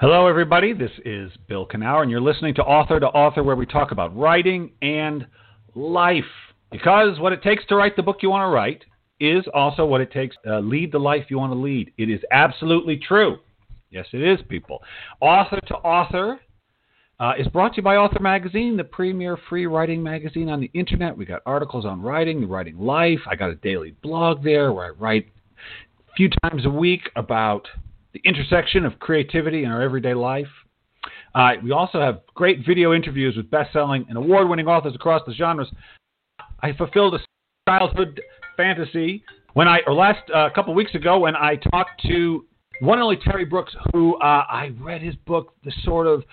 Hello, everybody. This is Bill Kenower, and you're listening to Author to Author, where we talk about writing and life. Because what it takes to write the book you want to write is also what it takes to lead the life you want to lead. It is absolutely true. Yes, it is, people. Author to Author uh, is brought to you by Author Magazine, the premier free writing magazine on the internet. We got articles on writing, the writing life. I got a daily blog there where I write a few times a week about the intersection of creativity in our everyday life. Uh, we also have great video interviews with best-selling and award-winning authors across the genres. I fulfilled a childhood fantasy when I, or last uh, couple weeks ago, when I talked to one and only Terry Brooks, who uh, I read his book, The Sword of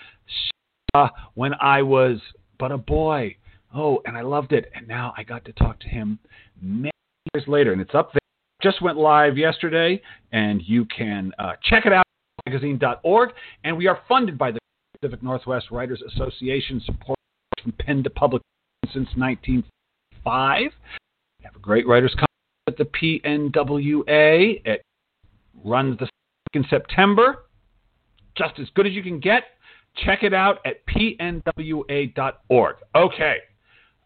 uh, when I was but a boy. Oh, and I loved it. And now I got to talk to him many years later, and it's up there just went live yesterday, and you can uh, check it out at magazine.org. And we are funded by the Pacific Northwest Writers Association, support from pen to public since 1905. We have a great writers conference at the PNWA. It runs the in September. Just as good as you can get. Check it out at pnwa.org. Okay.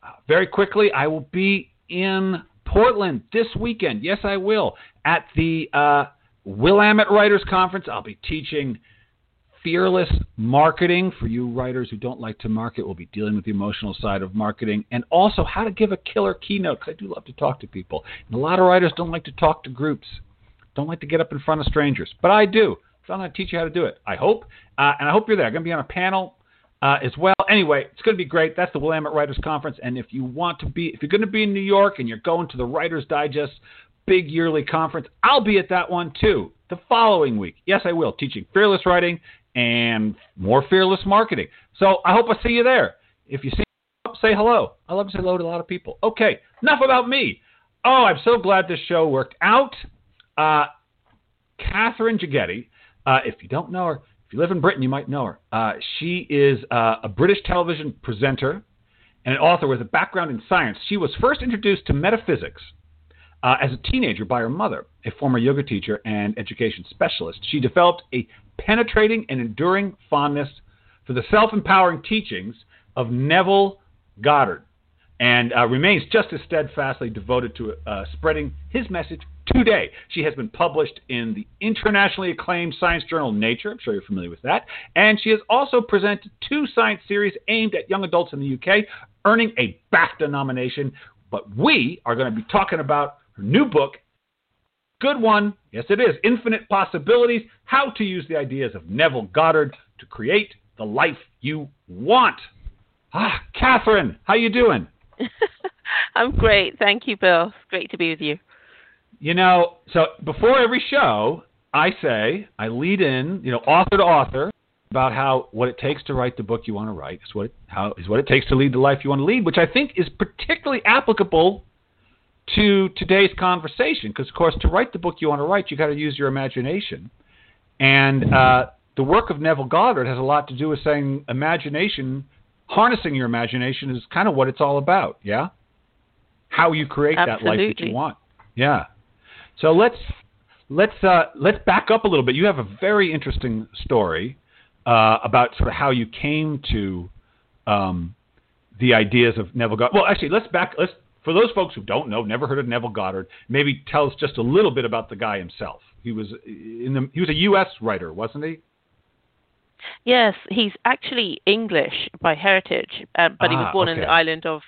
Uh, very quickly, I will be in Portland this weekend. Yes, I will. At the uh, Willamette Writers Conference, I'll be teaching fearless marketing for you writers who don't like to market. We'll be dealing with the emotional side of marketing and also how to give a killer keynote because I do love to talk to people. And a lot of writers don't like to talk to groups, don't like to get up in front of strangers, but I do. So I'm going to teach you how to do it. I hope, uh, and I hope you're there. I'm going to be on a panel uh, as well. Anyway, it's going to be great. That's the Willamette Writers Conference, and if you want to be, if you're going to be in New York and you're going to the Writers Digest big yearly conference, I'll be at that one too. The following week, yes, I will, teaching fearless writing and more fearless marketing. So I hope I see you there. If you see me, say hello. I love to say hello to a lot of people. Okay, enough about me. Oh, I'm so glad this show worked out. Uh, Katherine Jegede, uh, if you don't know her, if you live in Britain, you might know her. Uh, she is uh, a British television presenter and an author with a background in science. She was first introduced to metaphysics uh, as a teenager by her mother, a former yoga teacher and education specialist. She developed a penetrating and enduring fondness for the self empowering teachings of Neville Goddard and uh, remains just as steadfastly devoted to uh, spreading his message today. She has been published in the internationally acclaimed science journal Nature. I'm sure you're familiar with that. And she has also presented two science series aimed at young adults in the UK, earning a BAFTA nomination. But we are going to be talking about her new book. Good one. Yes, it is. Infinite Possibilities How to Use the Ideas of Neville Goddard to Create the Life You Want. Ah, Katherine, how you doing? I'm great. Thank you, Bill. Great to be with you. You know, so before every show, I say, I lead in, you know, author to author about how what it takes to write the book you want to write is what it, how is what it takes to lead the life you want to lead, which I think is particularly applicable to today's conversation. Because of course to write the book you want to write you got to use your imagination. And uh, the work of neville goddard has a lot to do with saying imagination harnessing your imagination is kind of what it's all about yeah? How you create Absolutely. that life that you want yeah so let's let's uh, let's back up a little bit. You have a very interesting story uh, about sort of how you came to um, the ideas of Neville Goddard. Well, actually, let's back. Let's for those folks who don't know, never heard of Neville Goddard. Maybe tell us just a little bit about the guy himself. He was in the he was a U.S. writer, wasn't he? Yes, he's actually English by heritage, uh, but ah, he was ah, born okay. in the island of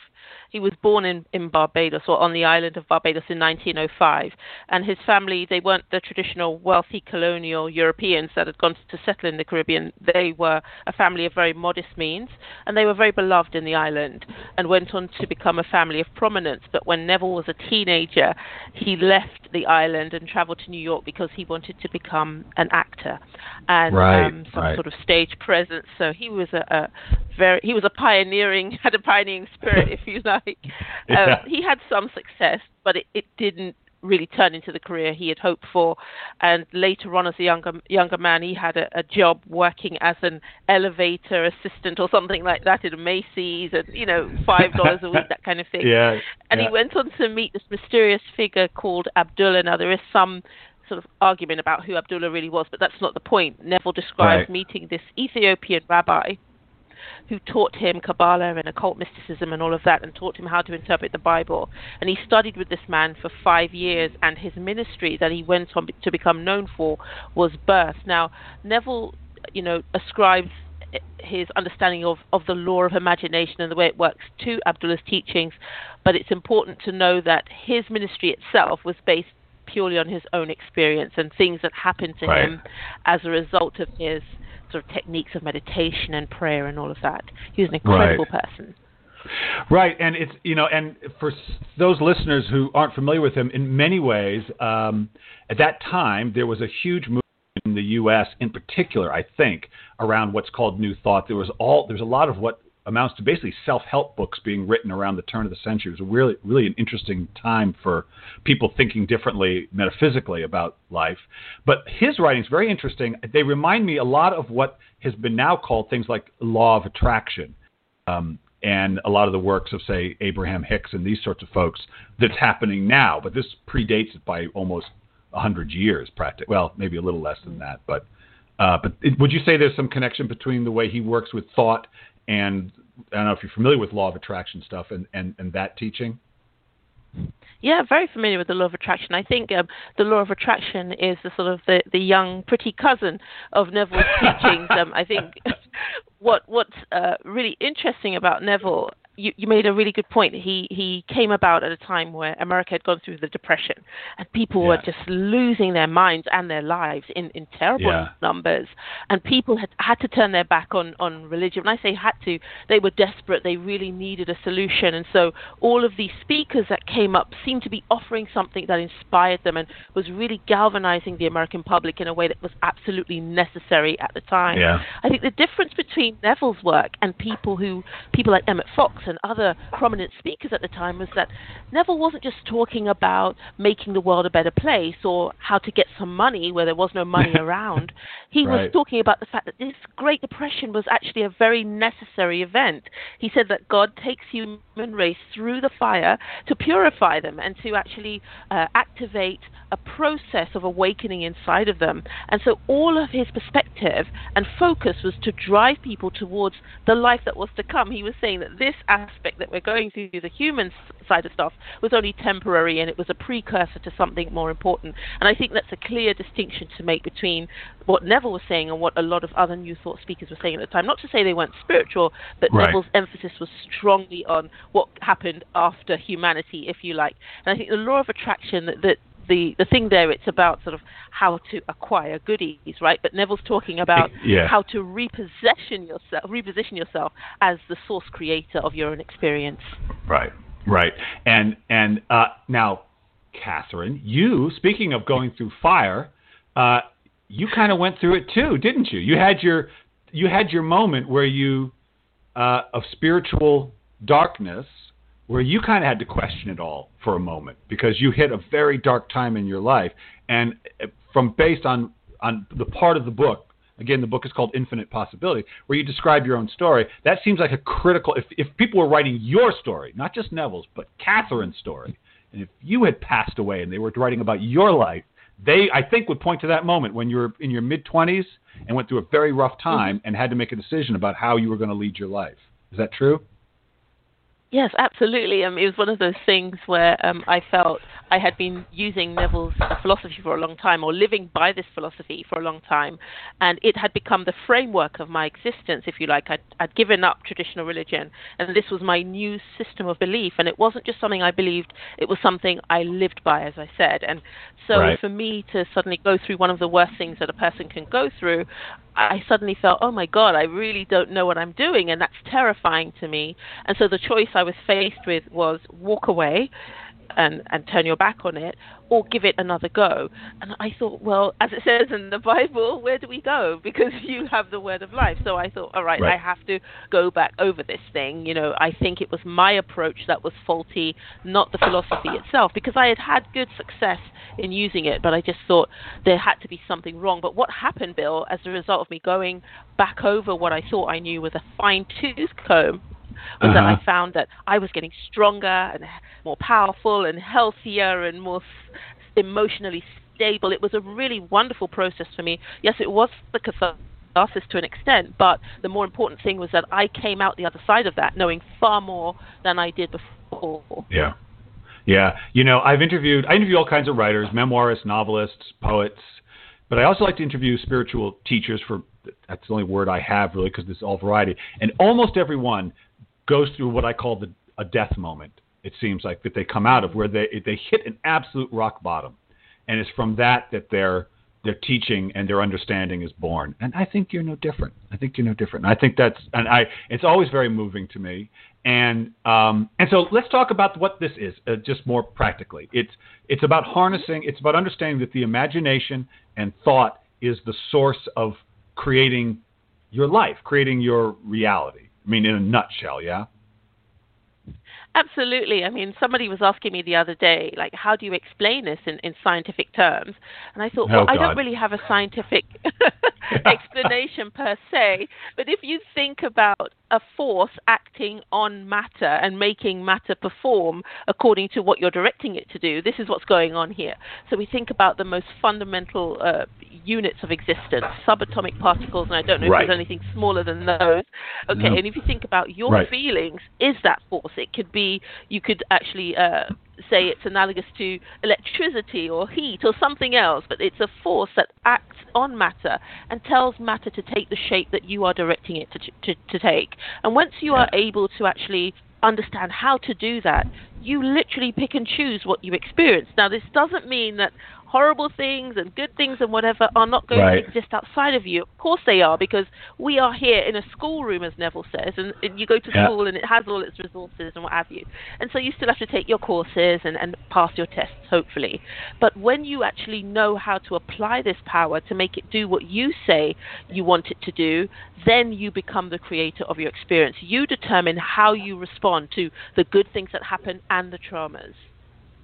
he was born in, in Barbados or on the island of Barbados in 1905, and his family they weren't the traditional wealthy colonial Europeans that had gone to settle in the Caribbean. They were a family of very modest means, and they were very beloved in the island, and went on to become a family of prominence. But when Neville was a teenager, he left the island and travelled to New York because he wanted to become an actor and right, um, some right. sort of stage presence. So he was a, a very he was a pioneering had a pioneering spirit, if you like. Yeah. Um, he had some success, but it, it didn't really turn into the career he had hoped for. And later on, as a younger younger man, he had a, a job working as an elevator assistant or something like that at a Macy's, and you know, five dollars a week, that kind of thing. Yeah. And yeah. he went on to meet this mysterious figure called Abdullah. Now there is some sort of argument about who Abdullah really was, but that's not the point. Neville describes Right. meeting this Ethiopian rabbi who taught him Kabbalah and occult mysticism and all of that, and taught him how to interpret the Bible. And he studied with this man for five years, and his ministry that he went on to become known for was birth. Now, Neville, you know, ascribes his understanding of, of the law of imagination and the way it works to Abdullah's teachings, but it's important to know that his ministry itself was based purely on his own experience and things that happened to Right. him as a result of his sort of techniques of meditation and prayer and all of that. He was an incredible person. Right, and it's you know, and for those listeners who aren't familiar with him, in many ways, um, at that time there was a huge movement in the U.S. in particular, I think, around what's called New Thought. There was all there's a lot of what amounts to basically self-help books being written around the turn of the century. It was really really an interesting time for people thinking differently metaphysically about life. But his writing's very interesting. They remind me a lot of what has been now called things like law of attraction um, and a lot of the works of, say, Abraham Hicks and these sorts of folks that's happening now. But this predates it by almost a hundred years, practically. Well, maybe a little less than that. But uh, but would you say there's some connection between the way he works with thought and I don't know if you're familiar with law of attraction stuff and, and, and that teaching? Yeah, very familiar with the law of attraction. I think um, the law of attraction is the sort of the, the young, pretty cousin of Neville's teachings. Um, I think what what's uh, really interesting about Neville, you, you made a really good point. He he came about at a time where America had gone through the depression, and people were just losing their minds and their lives in, in terrible Yeah. numbers, and people had had to turn their back on on religion. When I say had to, they were desperate. They really needed a solution, and so all of these speakers that came up seemed to be offering something that inspired them and was really galvanizing the American public in a way that was absolutely necessary at the time. Yeah. I think the difference between Neville's work and people who people like Emmett Fox and other prominent speakers at the time was that Neville wasn't just talking about making the world a better place or how to get some money where there was no money around. He was talking about the fact that this Great Depression was actually a very necessary event. He said that God takes human race through the fire to purify them and to actually uh, activate a process of awakening inside of them. And so all of his perspective and focus was to drive people towards the life that was to come. He was saying that this aspect that we're going through, the human side of stuff, was only temporary and it was a precursor to something more important. And I think that's a clear distinction to make between what Neville was saying and what a lot of other New Thought speakers were saying at the time. Not to say they weren't spiritual, but Right. Neville's emphasis was strongly on what happened after humanity, if you like. And I think the law of attraction that, that the the thing there it's about sort of how to acquire goodies, right? But Neville's talking about Yeah. how to reposition yourself reposition yourself as the source creator of your own experience. Right, right. And and uh, now, Katherine, you speaking of going through fire, uh, you kind of went through it too, didn't you? You had your you had your moment where you uh, of spiritual darkness, where you kind of had to question it all for a moment because you hit a very dark time in your life, and uh, from based on on the part of the book again the book is called infinite possibility where you describe your own story that seems like a critical if, if people were writing your story not just neville's but Katherine's story and if you had passed away and they were writing about your life they i think would point to that moment when you were in your mid 20s and went through a very rough time and had to make a decision about how you were going to lead your life. Is that true Yes, absolutely. Um, it was one of those things where um, I felt I had been using Neville's philosophy for a long time, or living by this philosophy for a long time, and it had become the framework of my existence, if you like. I'd, I'd given up traditional religion, and this was my new system of belief. And it wasn't just something I believed; it was something I lived by, as I said. And so, Right. for me to suddenly go through one of the worst things that a person can go through, I suddenly felt, oh my God, I really don't know what I'm doing, and that's terrifying to me. And so the choice I was faced with was walk away and, and turn your back on it, or give it another go. And I thought, well, as it says in the Bible, where do we go? Because you have the word of life. So I thought, all right, Right. I have to go back over this thing. You know, I think it was my approach that was faulty, not the philosophy itself, because I had had good success in using it, but I just thought there had to be something wrong. But what happened, Bill, as a result of me going back over what I thought I knew with a fine tooth comb, was that Uh-huh. I found that I was getting stronger and more powerful and healthier and more s- emotionally stable. It was a really wonderful process for me. Yes, it was the catharsis to an extent, but the more important thing was that I came out the other side of that knowing far more than I did before. Yeah. Yeah. You know, I've interviewed, I interview all kinds of writers, memoirists, novelists, poets, but I also like to interview spiritual teachers for, that's the only word I have really because it's all variety. And almost everyone goes through what I call the, a death moment. It seems like that they come out of where they, they hit an absolute rock bottom. And it's from that that they're, their teaching and their understanding is born. And I think you're no different. I think you're no different. And I think that's and I it's always very moving to me. And um, and so let's talk about what this is, uh, just more practically. It's it's about harnessing. It's about understanding that the imagination and thought is the source of creating your life, creating your reality. I mean, in a nutshell, yeah. Absolutely. I mean, somebody was asking me the other day, like, how do you explain this in, in scientific terms? And I thought, well, oh, I don't really have a scientific explanation per se, but if you think about a force acting on matter and making matter perform according to what you're directing it to do, this is what's going on here. So we think about the most fundamental uh, units of existence, subatomic particles, and I don't know right. if there's anything smaller than those. Okay, no. and if you think about your right. feelings, is that force? It could be, you could actually uh, say it's analogous to electricity or heat or something else, but it's a force that acts on matter and tells matter to take the shape that you are directing it to, to, to take. And once you yeah. are able to actually understand how to do that, you literally pick and choose what you experience. Now, this doesn't mean that horrible things and good things and whatever are not going right. to exist outside of you. Of course they are, because we are here in a schoolroom, as Neville says, and, and you go to yeah. school and it has all its resources and what have you. And so you still have to take your courses and, and pass your tests, hopefully. But when you actually know how to apply this power to make it do what you say you want it to do, then you become the creator of your experience. You determine how you respond to the good things that happen and the traumas.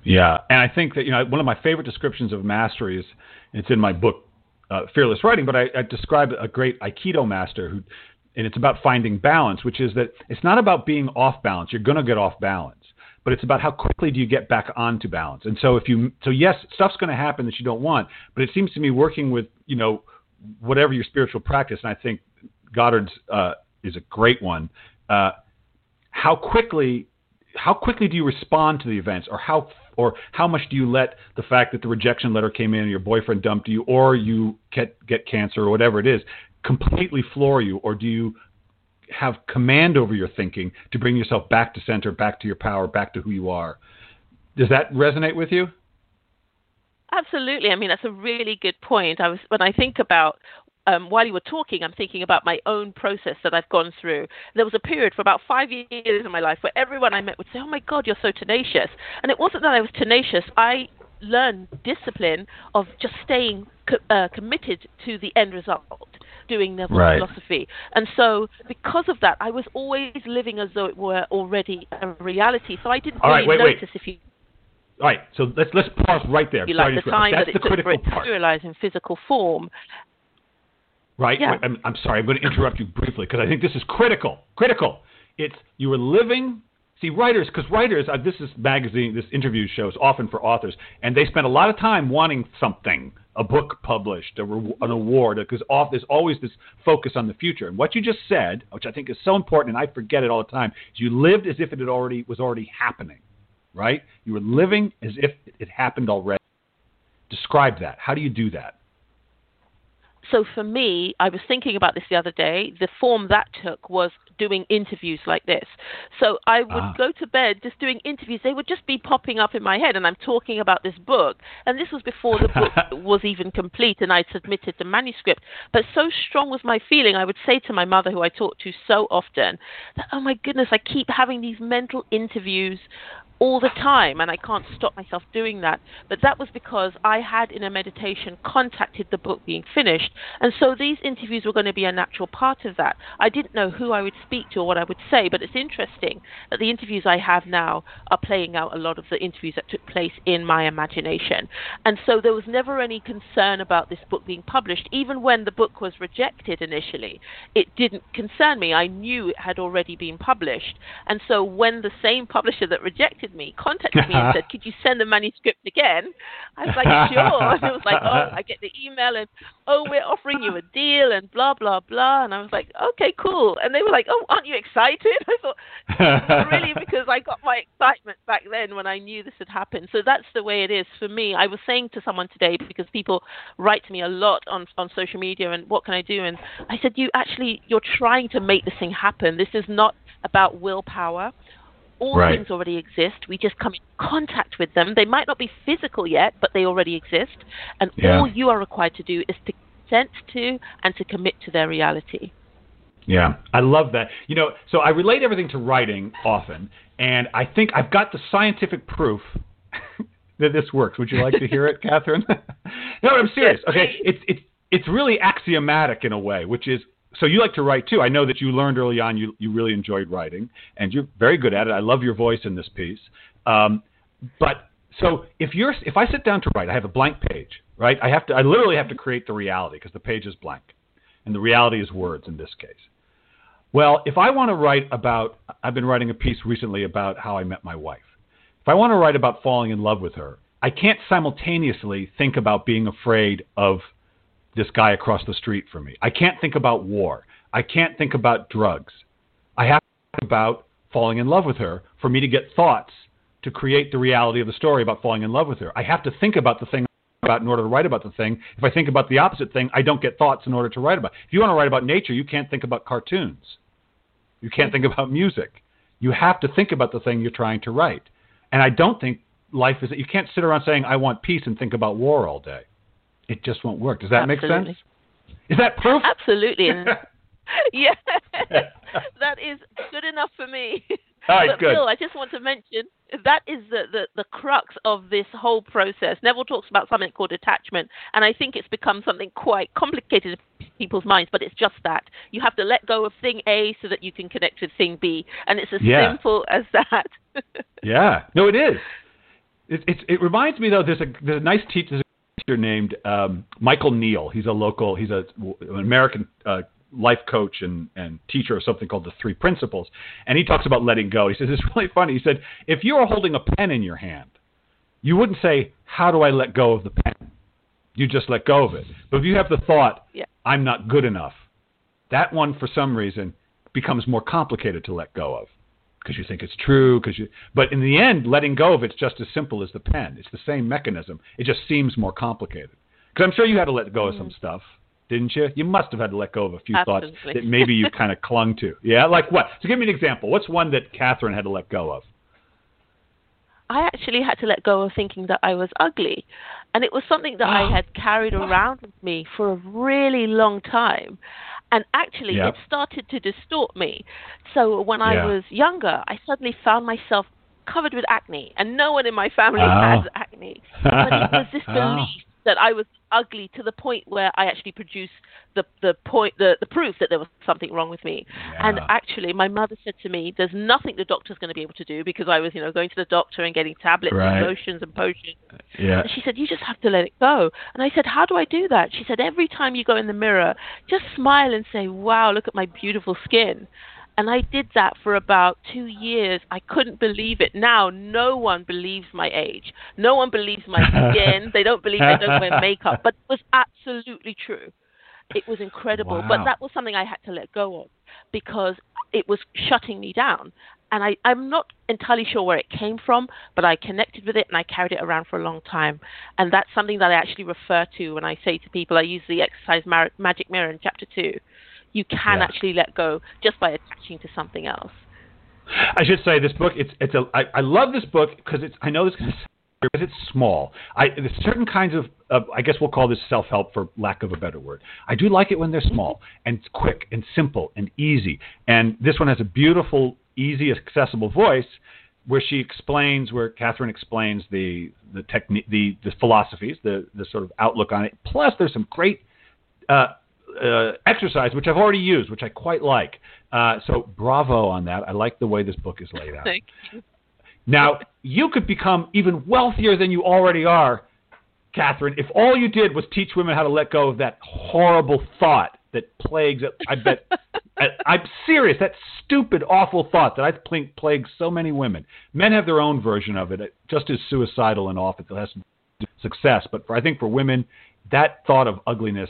Yeah, and I think that you know one of my favorite descriptions of mastery is it's in my book uh, Fearless Writing, but I, I describe a great Aikido master who, and it's about finding balance, which is that it's not about being off balance. You're going to get off balance, but it's about how quickly do you get back onto balance. And so if you, so yes, stuff's going to happen that you don't want, but it seems to me working with you know whatever your spiritual practice, and I think Goddard's uh, is a great one. Uh, how quickly how quickly do you respond to the events or how or how much do you let the fact that the rejection letter came in and your boyfriend dumped you or you get get cancer or whatever it is completely floor you or do you have command over your thinking to bring yourself back to center back to your power back to who you are does that resonate with you Absolutely. I mean, that's a really good point. I was when I think about um, while you were talking, I'm thinking about my own process that I've gone through. There was a period for about five years in my life where everyone I met would say, "Oh my God, you're so tenacious," and it wasn't that I was tenacious. I learned discipline of just staying co- uh, committed to the end result doing the right. philosophy. And so, because of that, I was always living as though it were already a reality. So I didn't All really right, wait, notice wait. if you. All right, so let's let's pause right there. You like the time That's that the it took for critical it to part. materialize in physical form. Right? Yeah. Wait, I'm, I'm sorry. I'm going to interrupt you briefly because I think this is critical. Critical. It's you were living. See, writers, because writers, uh, this is magazine, this interview shows often for authors, and they spend a lot of time wanting something, a book published, a re- an award, because off, there's always this focus on the future. And what you just said, which I think is so important, and I forget it all the time, is you lived as if it had already was already happening, right? You were living as if it happened already. Describe that. How do you do that? So for me, I was thinking about this the other day. The form that took was doing interviews like this. So I would Ah. go to bed just doing interviews. They would just be popping up in my head, and I'm talking about this book. And this was before the book was even complete, and I submitted the manuscript. But so strong was my feeling, I would say to my mother, who I talk to so often, that oh my goodness, I keep having these mental interviews all the time and I can't stop myself doing that. But that was because I had in a meditation contacted the book being finished and so these interviews were going to be a natural part of that. I didn't know who I would speak to or what I would say. But it's interesting that the interviews I have now are playing out a lot of the interviews that took place in my imagination. And so there was never any concern about this book being published. Even when the book was rejected initially, it didn't concern me. I knew it had already been published. And so when the same publisher that rejected me contacted me and said, Could you send the manuscript again? I was like, Sure. And it was like, Oh, I get the email and, Oh, we're offering you a deal and blah, blah, blah. And I was like, Okay, cool. And they were like, Oh, aren't you excited? I thought, Really? Because I got my excitement back then when I knew this had happened. So that's the way it is for me. I was saying to someone today, because people write to me a lot on, on social media and what can I do? And I said, You actually, you're trying to make this thing happen. This is not about willpower all right. things already exist. We just come in contact with them. They might not be physical yet, but they already exist. And yeah. all you are required to do is to consent to and to commit to their reality. Yeah, I love that. You know, so I relate everything to writing often, and I think I've got the scientific proof that this works. Would you like to hear it, Katherine? no, I'm serious. Okay, it's it's it's really axiomatic in a way, which is so you like to write too. I know that you learned early on you you really enjoyed writing, and you're very good at it. I love your voice in this piece. Um, but so if you're if I sit down to write, I have a blank page, right? I have to I literally have to create the reality because the page is blank, and the reality is words in this case. Well, if I want to write about, I've been writing a piece recently about how I met my wife. If I want to write about falling in love with her, I can't simultaneously think about being afraid of this guy across the street from me. I can't think about war. I can't think about drugs. I have to think about falling in love with her for me to get thoughts to create the reality of the story about falling in love with her. I have to think about the thing about in order to write about the thing. If I think about the opposite thing, I don't get thoughts in order to write about. If you want to write about nature, you can't think about cartoons. You can't think about music. You have to think about the thing you're trying to write. And I don't think life is you can't sit around saying I want peace and think about war all day. It just won't work. Does that Absolutely. make sense? Is that proof? Absolutely. yeah, that is good enough for me. All right, but good. Bill, I just want to mention that is the, the, the crux of this whole process. Neville talks about something called attachment, and I think it's become something quite complicated in people's minds, but it's just that. You have to let go of thing A so that you can connect with thing B, and it's as Yeah. simple as that. Yeah, no, it is. It, it, it reminds me though. There's a there's a nice teacher, there's a teacher named um, Michael Neill. He's a local. He's a an American uh, life coach and and teacher of something called the Three Principles. And he talks about letting go. He says it's really funny. He said if you are holding a pen in your hand, you wouldn't say how do I let go of the pen. You just let go of it. But if you have the thought, Yeah. I'm not good enough, that one for some reason becomes more complicated to let go of because you think it's true because you but in the end letting go of it's just as simple as the pen. It's the same mechanism. It just seems more complicated. Because i'm sure you had to let go of some mm-hmm. stuff didn't you? You must have had to let go of a few thoughts that maybe you kind of clung to. Yeah like what? So give me an example. What's one that Katherine had to let go of? I actually had to let go of thinking that I was ugly. And it was something that I had carried around with me for a really long time. And actually, it started to distort me. So when I was younger, I suddenly found myself covered with acne. And no one in my family Oh. has acne. But it was this Oh. belief that I was ugly to the point where I actually produced the the point the, the proof that there was something wrong with me. And actually, my mother said to me, "There's nothing the doctor's going to be able to do because I was, you know, going to the doctor and getting tablets Right. and lotions and potions." yeah And she said, "You just have to let it go." And I said, "How do I do that?" She said, "Every time you go in the mirror, just smile and say, "Wow, look at my beautiful skin." And I did that for about two years. I couldn't believe it. Now, no one believes my age. No one believes my skin. they don't believe I don't wear makeup. But it was absolutely true. It was incredible. Wow. But that was something I had to let go of because it was shutting me down. And I, I'm not entirely sure where it came from, but I connected with it and I carried it around for a long time. And that's something that I actually refer to when I say to people, I use the exercise mar- magic mirror in chapter two. You can Yeah. actually let go just by attaching to something else. I should say this book. It's it's a. I, I love this book because it's. I know this is because it's small. I there's certain kinds of. Uh, I guess we'll call this self help for lack of a better word. I do like it when they're small and quick and simple and easy. And this one has a beautiful, easy, accessible voice where she explains, where Katherine explains the the technique, the the philosophies, the the sort of outlook on it. Plus, there's some great uh, uh, exercise, which I've already used, which I quite like. Uh, so bravo on that. I like the way this book is laid out. Thank you. Now, you could become even wealthier than you already are, Katherine, if all you did was teach women how to let go of that horrible thought that plagues, I bet, I, I'm serious, that stupid, awful thought that I think plagues so many women. Men have their own version of it, just as suicidal and awful. It has success. But for, I think for women, that thought of ugliness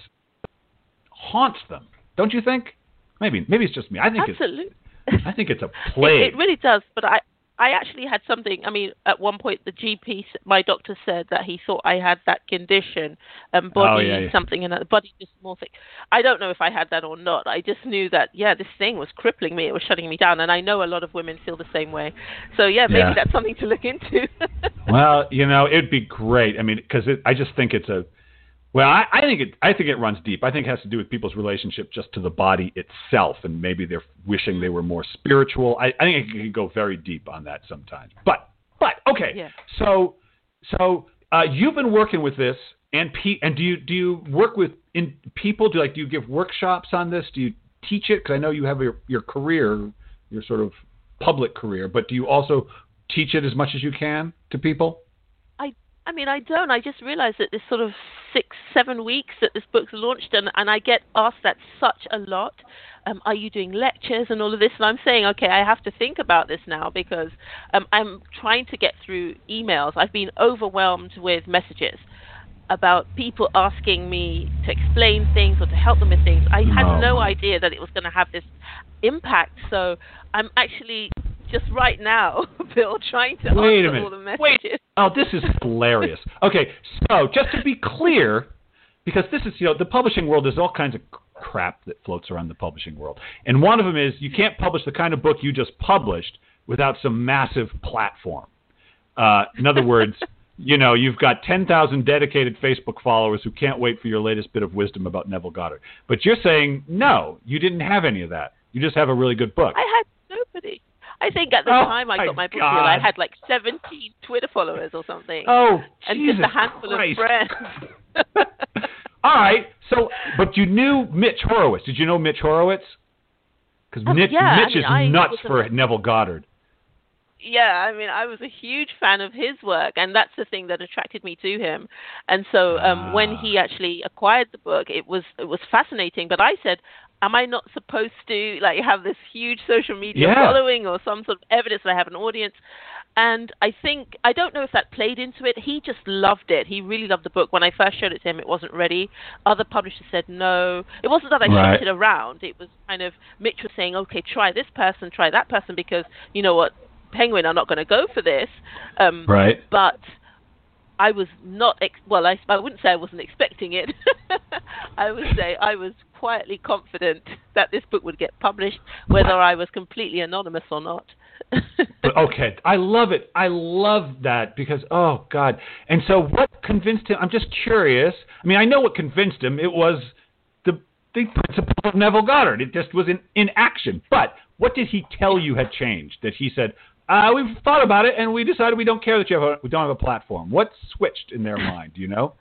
haunts them. Don't you think? Maybe, maybe it's just me. I think Absolutely. it's, I think it's a plague. It, it really does. But I, I actually had something. I mean, at one point, the GP, my doctor said that he thought I had that condition, um, body Oh, yeah, yeah. something, and that body dysmorphic. I don't know if I had that or not. I just knew that yeah, this thing was crippling me. It was shutting me down, and I know a lot of women feel the same way. So yeah, maybe Yeah. that's something to look into. Well, you know, it'd be great. I mean, because I just think it's a. Well, I, I think it. I think it runs deep. I think it has to do with people's relationship just to the body itself, and maybe they're wishing they were more spiritual. I, I think it can go very deep on that sometimes. But, but okay. Yeah. So, so uh, you've been working with this, and pe- and do you do you work with in people? Do like do you give workshops on this? Do you teach it? Because I know you have your your career, your sort of public career, but do you also teach it as much as you can to people? I mean I don't. I just realised that this sort of six, seven weeks that this book's launched and, and I get asked that such a lot. Um, are you doing lectures and all of this? And I'm saying, okay, I have to think about this now because um, I'm trying to get through emails. I've been overwhelmed with messages about people asking me to explain things or to help them with things. I had no idea that it was going to have this impact. So I'm actually just right now, Bill, trying to Wait a answer all minute. the Wait. messages. Oh, this is hilarious. Okay, so just to be clear, because this is, you know, the publishing world, there's all kinds of crap that floats around the publishing world. And one of them is you can't publish the kind of book you just published without some massive platform. Uh, in other words, you know, you've got 10,000 dedicated Facebook followers who can't wait for your latest bit of wisdom about Neville Goddard. But you're saying, no, you didn't have any of that. You just have a really good book. I had nobody. I think at the Oh, time I got my book deal, I had like 17 Twitter followers or something. Oh, and Jesus just a handful Christ. of friends. All right. So, but you knew Mitch Horowitz. Did you know Mitch Horowitz? Because Um, Mitch, yeah, I Mitch mean, is I nuts was a- for Neville Goddard. yeah, I mean, I was a huge fan of his work, and that's the thing that attracted me to him. And so, um, when Ah. he actually acquired the book, it was it was fascinating. But I said, "Am I not supposed to like have this huge social media Yeah. following or some sort of evidence that I have an audience?" And I think I don't know if that played into it. He just loved it. He really loved the book. When I first showed it to him, it wasn't ready. Other publishers said no. It wasn't that I Right. it around. It was kind of Mitch was saying, "Okay, try this person, try that person," because you know what, Penguin are not going to go for this. Um, Right. But I was not. Ex- well, I, I wouldn't say I wasn't expecting it. I would say I was quietly confident that this book would get published, whether I was completely anonymous or not. But okay, I love it. I love that because oh god. And so, what convinced him? I'm just curious. I mean, I know what convinced him. It was the the principle of Neville Goddard. It just was in in action. But what did he tell you had changed? That he said. Uh, we've thought about it, and we decided we don't care that you have a, we don't have a platform. What switched in their mind? Do you know?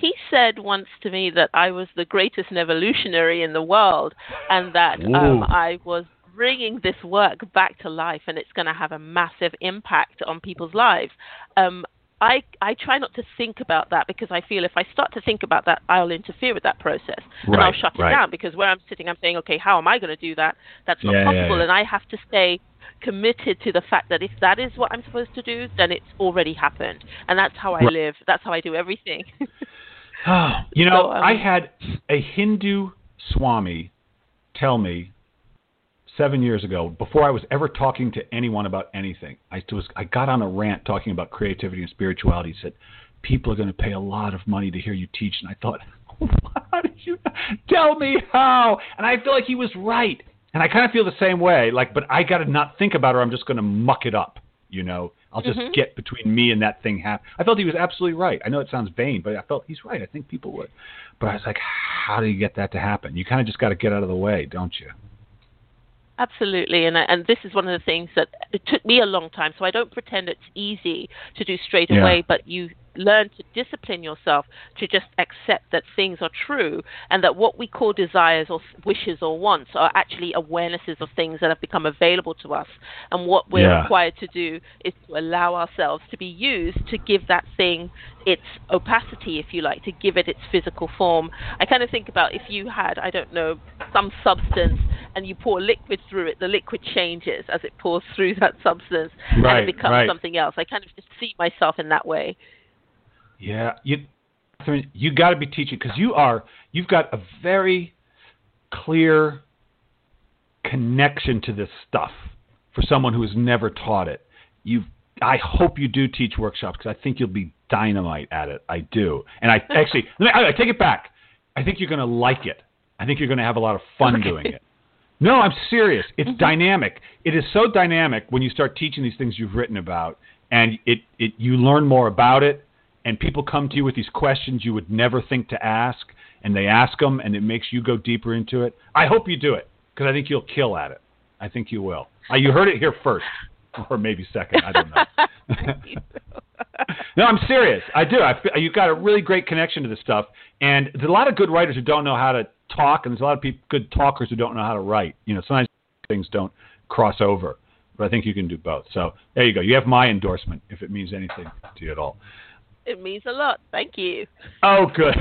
he said once to me that I was the greatest evolutionary in the world, and that um, I was bringing this work back to life, and it's going to have a massive impact on people's lives. Um, I I try not to think about that because I feel if I start to think about that, I'll interfere with that process and I'll Right, shut it right. down because where I'm sitting, I'm saying, okay, how am I going to do that? That's not Yeah, yeah, possible, yeah. and I have to stay committed to the fact that if that is what I'm supposed to do, then it's already happened, and that's how I live. That's how I do everything. you know, So, um, I had a Hindu Swami tell me seven years ago, before I was ever talking to anyone about anything. I was I got on a rant talking about creativity and spirituality. He said, "People are going to pay a lot of money to hear you teach," and I thought, "How did you tell me how?" And I feel like he was right, and I kind of feel the same way. Like, but I got to not think about it. or I'm just going to muck it up. You know, I'll just Mhm. get between me and that thing happen. I felt he was absolutely right. I know it sounds vain, but I felt he's right. I think people would. But I was like, how do you get that to happen? You kind of just got to get out of the way, don't you? Absolutely, and I- and this is one of the things that it took me a long time. So I don't pretend it's easy to do straight Yeah. away, but you learn to discipline yourself to just accept that things are true and that what we call desires or wishes or wants are actually awarenesses of things that have become available to us. And what we're Yeah. required to do is to allow ourselves to be used to give that thing its opacity, if you like, to give it its physical form. I kind of think about if you had, I don't know, some substance and you pour liquid through it, the liquid changes as it pours through that substance Right, and it becomes right. something else. I kind of just see myself in that way. Yeah, you Katherine, you got to be teaching because you are you've got a very clear connection to this stuff for someone who has never taught it. You, I hope you do teach workshops because I think you'll be dynamite at it. I do, and I actually let me, I, I take it back. I think you're going to like it. I think you're going to have a lot of fun Okay. doing it. No, I'm serious. It's mm-hmm. dynamic. It is so dynamic when you start teaching these things you've written about, and it, it you learn more about it, and people come to you with these questions you would never think to ask, and they ask them, and it makes you go deeper into it. I hope you do it because I think you'll kill at it. I think you will. Uh, you heard it here first, or maybe second. I don't know. no, I'm serious. I do. I feel, you've got a really great connection to this stuff, and there's a lot of good writers who don't know how to talk, and there's a lot of people, good talkers who don't know how to write. You know, sometimes things don't cross over, but I think you can do both. So there you go. You have my endorsement if it means anything to you at all. It means a lot. Thank you. Oh, good.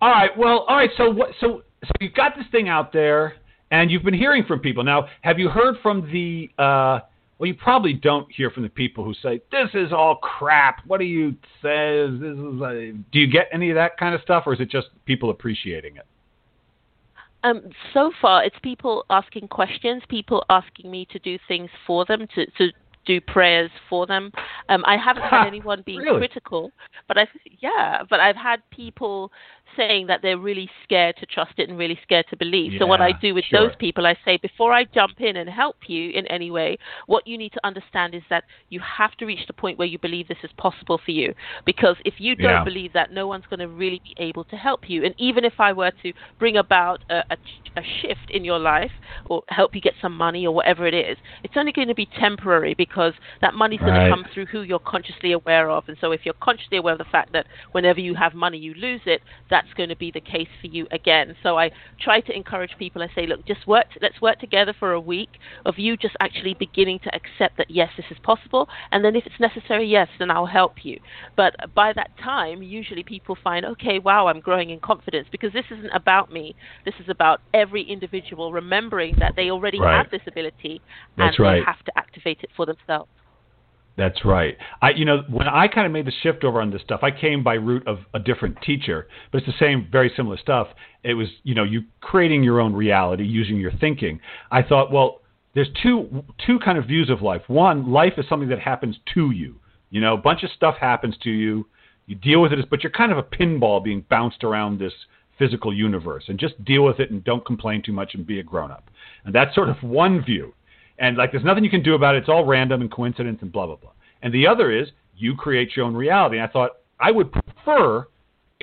All right. Well, all right. So what? So so you've got this thing out there, and you've been hearing from people. Now, have you heard from the? Uh, well, you probably don't hear from the people who say this is all crap. What do you say? This is. Uh, do you get any of that kind of stuff, or is it just people appreciating it? Um, so far, it's people asking questions, people asking me to do things for them, to, to do prayers for them. Um, I haven't had anyone being Really? critical, but I've yeah, but I've had people saying that they're really scared to trust it and really scared to believe. so what I do with sure. those people, I say before I jump in and help you in any way, what you need to understand is that you have to reach the point where you believe this is possible for you. Because if you don't Yeah. believe that, no one's going to really be able to help you. And even if I were to bring about a, a, a shift in your life or help you get some money or whatever it is, it's only going to be temporary because that money's going to come through who you're consciously aware of. And so if you're consciously aware of the fact that whenever you have money, you lose it, that's going to be the case for you again. So I try to encourage people. I say, look, just work. Let's work together for a week of you just actually beginning to accept that yes, this is possible, and then if it's necessary, yes, then I'll help you. But by that time, usually people find, okay, wow, I'm growing in confidence because this isn't about me. This is about every individual remembering that they already Right. have this ability That's and right. they have to activate it for themselves. That's right. I, you know, when I kind of made the shift over on this stuff, I came by route of a different teacher, but it's the same, very similar stuff. It was, you know, you creating your own reality using your thinking. I thought, well, there's two two kind of views of life. One, life is something that happens to you. You know, a bunch of stuff happens to you. You deal with it, but you're kind of a pinball being bounced around this physical universe, and just deal with it and don't complain too much and be a grown up. And that's sort of one view and like there's nothing you can do about it. It's all random and coincidence and blah blah blah. And the other is you create your own reality. And I thought I would prefer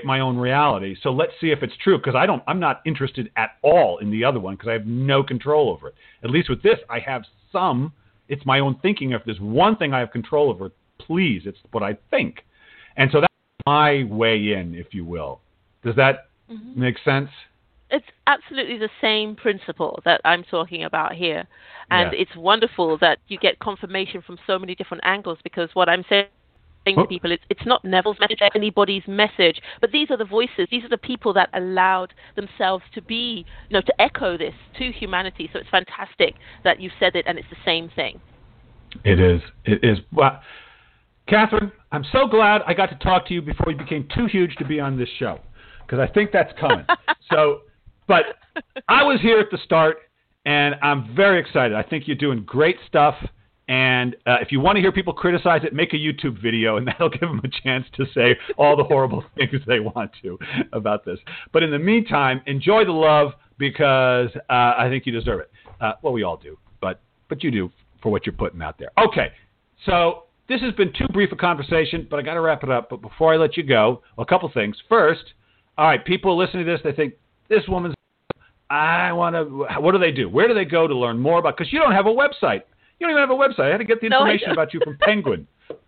my own reality. So let's see if it's true because I don't. I'm not interested at all in the other one because I have no control over it. At least with this, I have some. It's my own thinking. If there's one thing I have control over, please, it's what I think. And so that's my way in, if you will. Does that mm-hmm. make sense? It's absolutely the same principle that I'm talking about here. And Yeah. it's wonderful that you get confirmation from so many different angles because what I'm saying to people is it's not Neville's message, anybody's message, but these are the voices, these are the people that allowed themselves to be, you know, to echo this to humanity. So it's fantastic that you said it and it's the same thing. It is. It is. Well, Katherine, I'm so glad I got to talk to you before you became too huge to be on this show because I think that's coming. so, but I was here at the start and I'm very excited. I think you're doing great stuff. And uh, if you want to hear people criticize it, make a YouTube video, and that'll give them a chance to say all the horrible things they want to about this. But in the meantime, enjoy the love because uh, I think you deserve it. Uh, well, we all do, but but you do for what you're putting out there. Okay, so this has been too brief a conversation, but I got to wrap it up. But before I let you go, a couple things. First, all right, people listening to this, they think this woman's. I want to. What do they do? Where do they go to learn more about? Because you don't have a website. You don't even have a website. I had to get the information don't. about you from Penguin.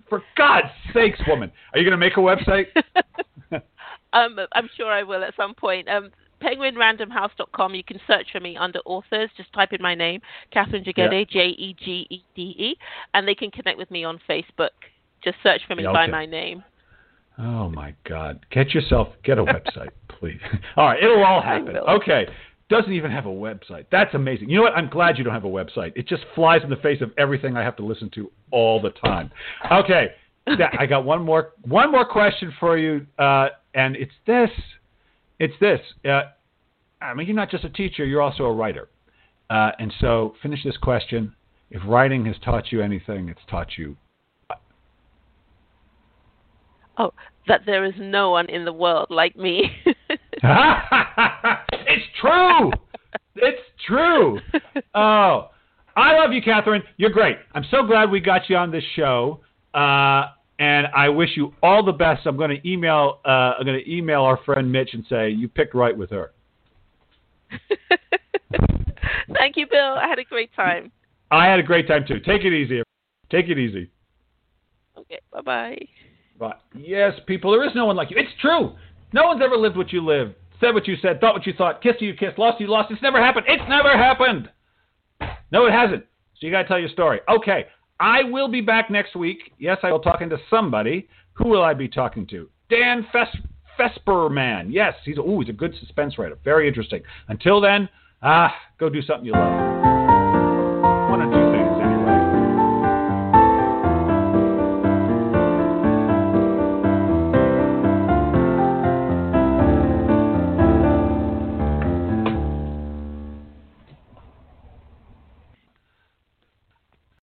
For God's sakes, woman, are you going to make a website? um, I'm sure I will at some point. Um, penguinrandomhouse.com. You can search for me under authors. Just type in my name, Katherine Jegede, J E G E D E, and they can connect with me on Facebook. Just search for me Yeah, by my name. Oh my God! Get yourself get a website, please. All right, it'll all happen. Okay, doesn't even have a website. That's amazing. You know what? I'm glad you don't have a website. It just flies in the face of everything I have to listen to all the time. Okay, I got one more one more question for you, uh, and it's this. It's this. Uh, I mean, you're not just a teacher; you're also a writer. Uh, and so, finish this question. If writing has taught you anything, it's taught you Oh, that there is no one in the world like me. it's true. It's true. Oh, I love you, Katherine. You're great. I'm so glad we got you on this show. Uh, and I wish you all the best. I'm going to email. Uh, I'm going to email our friend Mitch and say you picked right with her. Thank you, Bill. I had a great time. I had a great time too. Take it easy. Take it easy. Okay, bye bye. But yes, people, there is no one like you. It's true. No one's ever lived what you lived, said what you said, thought what you thought, kissed you, kissed, lost you, lost. It's never happened. It's never happened. No, it hasn't. So you got to tell your story. Okay, I will be back next week. Yes, I will talking to somebody. Who will I be talking to? Dan Fes- Fesperman. Yes, he's ooh, he's a good suspense writer. Very interesting. Until then, ah, go do something you love.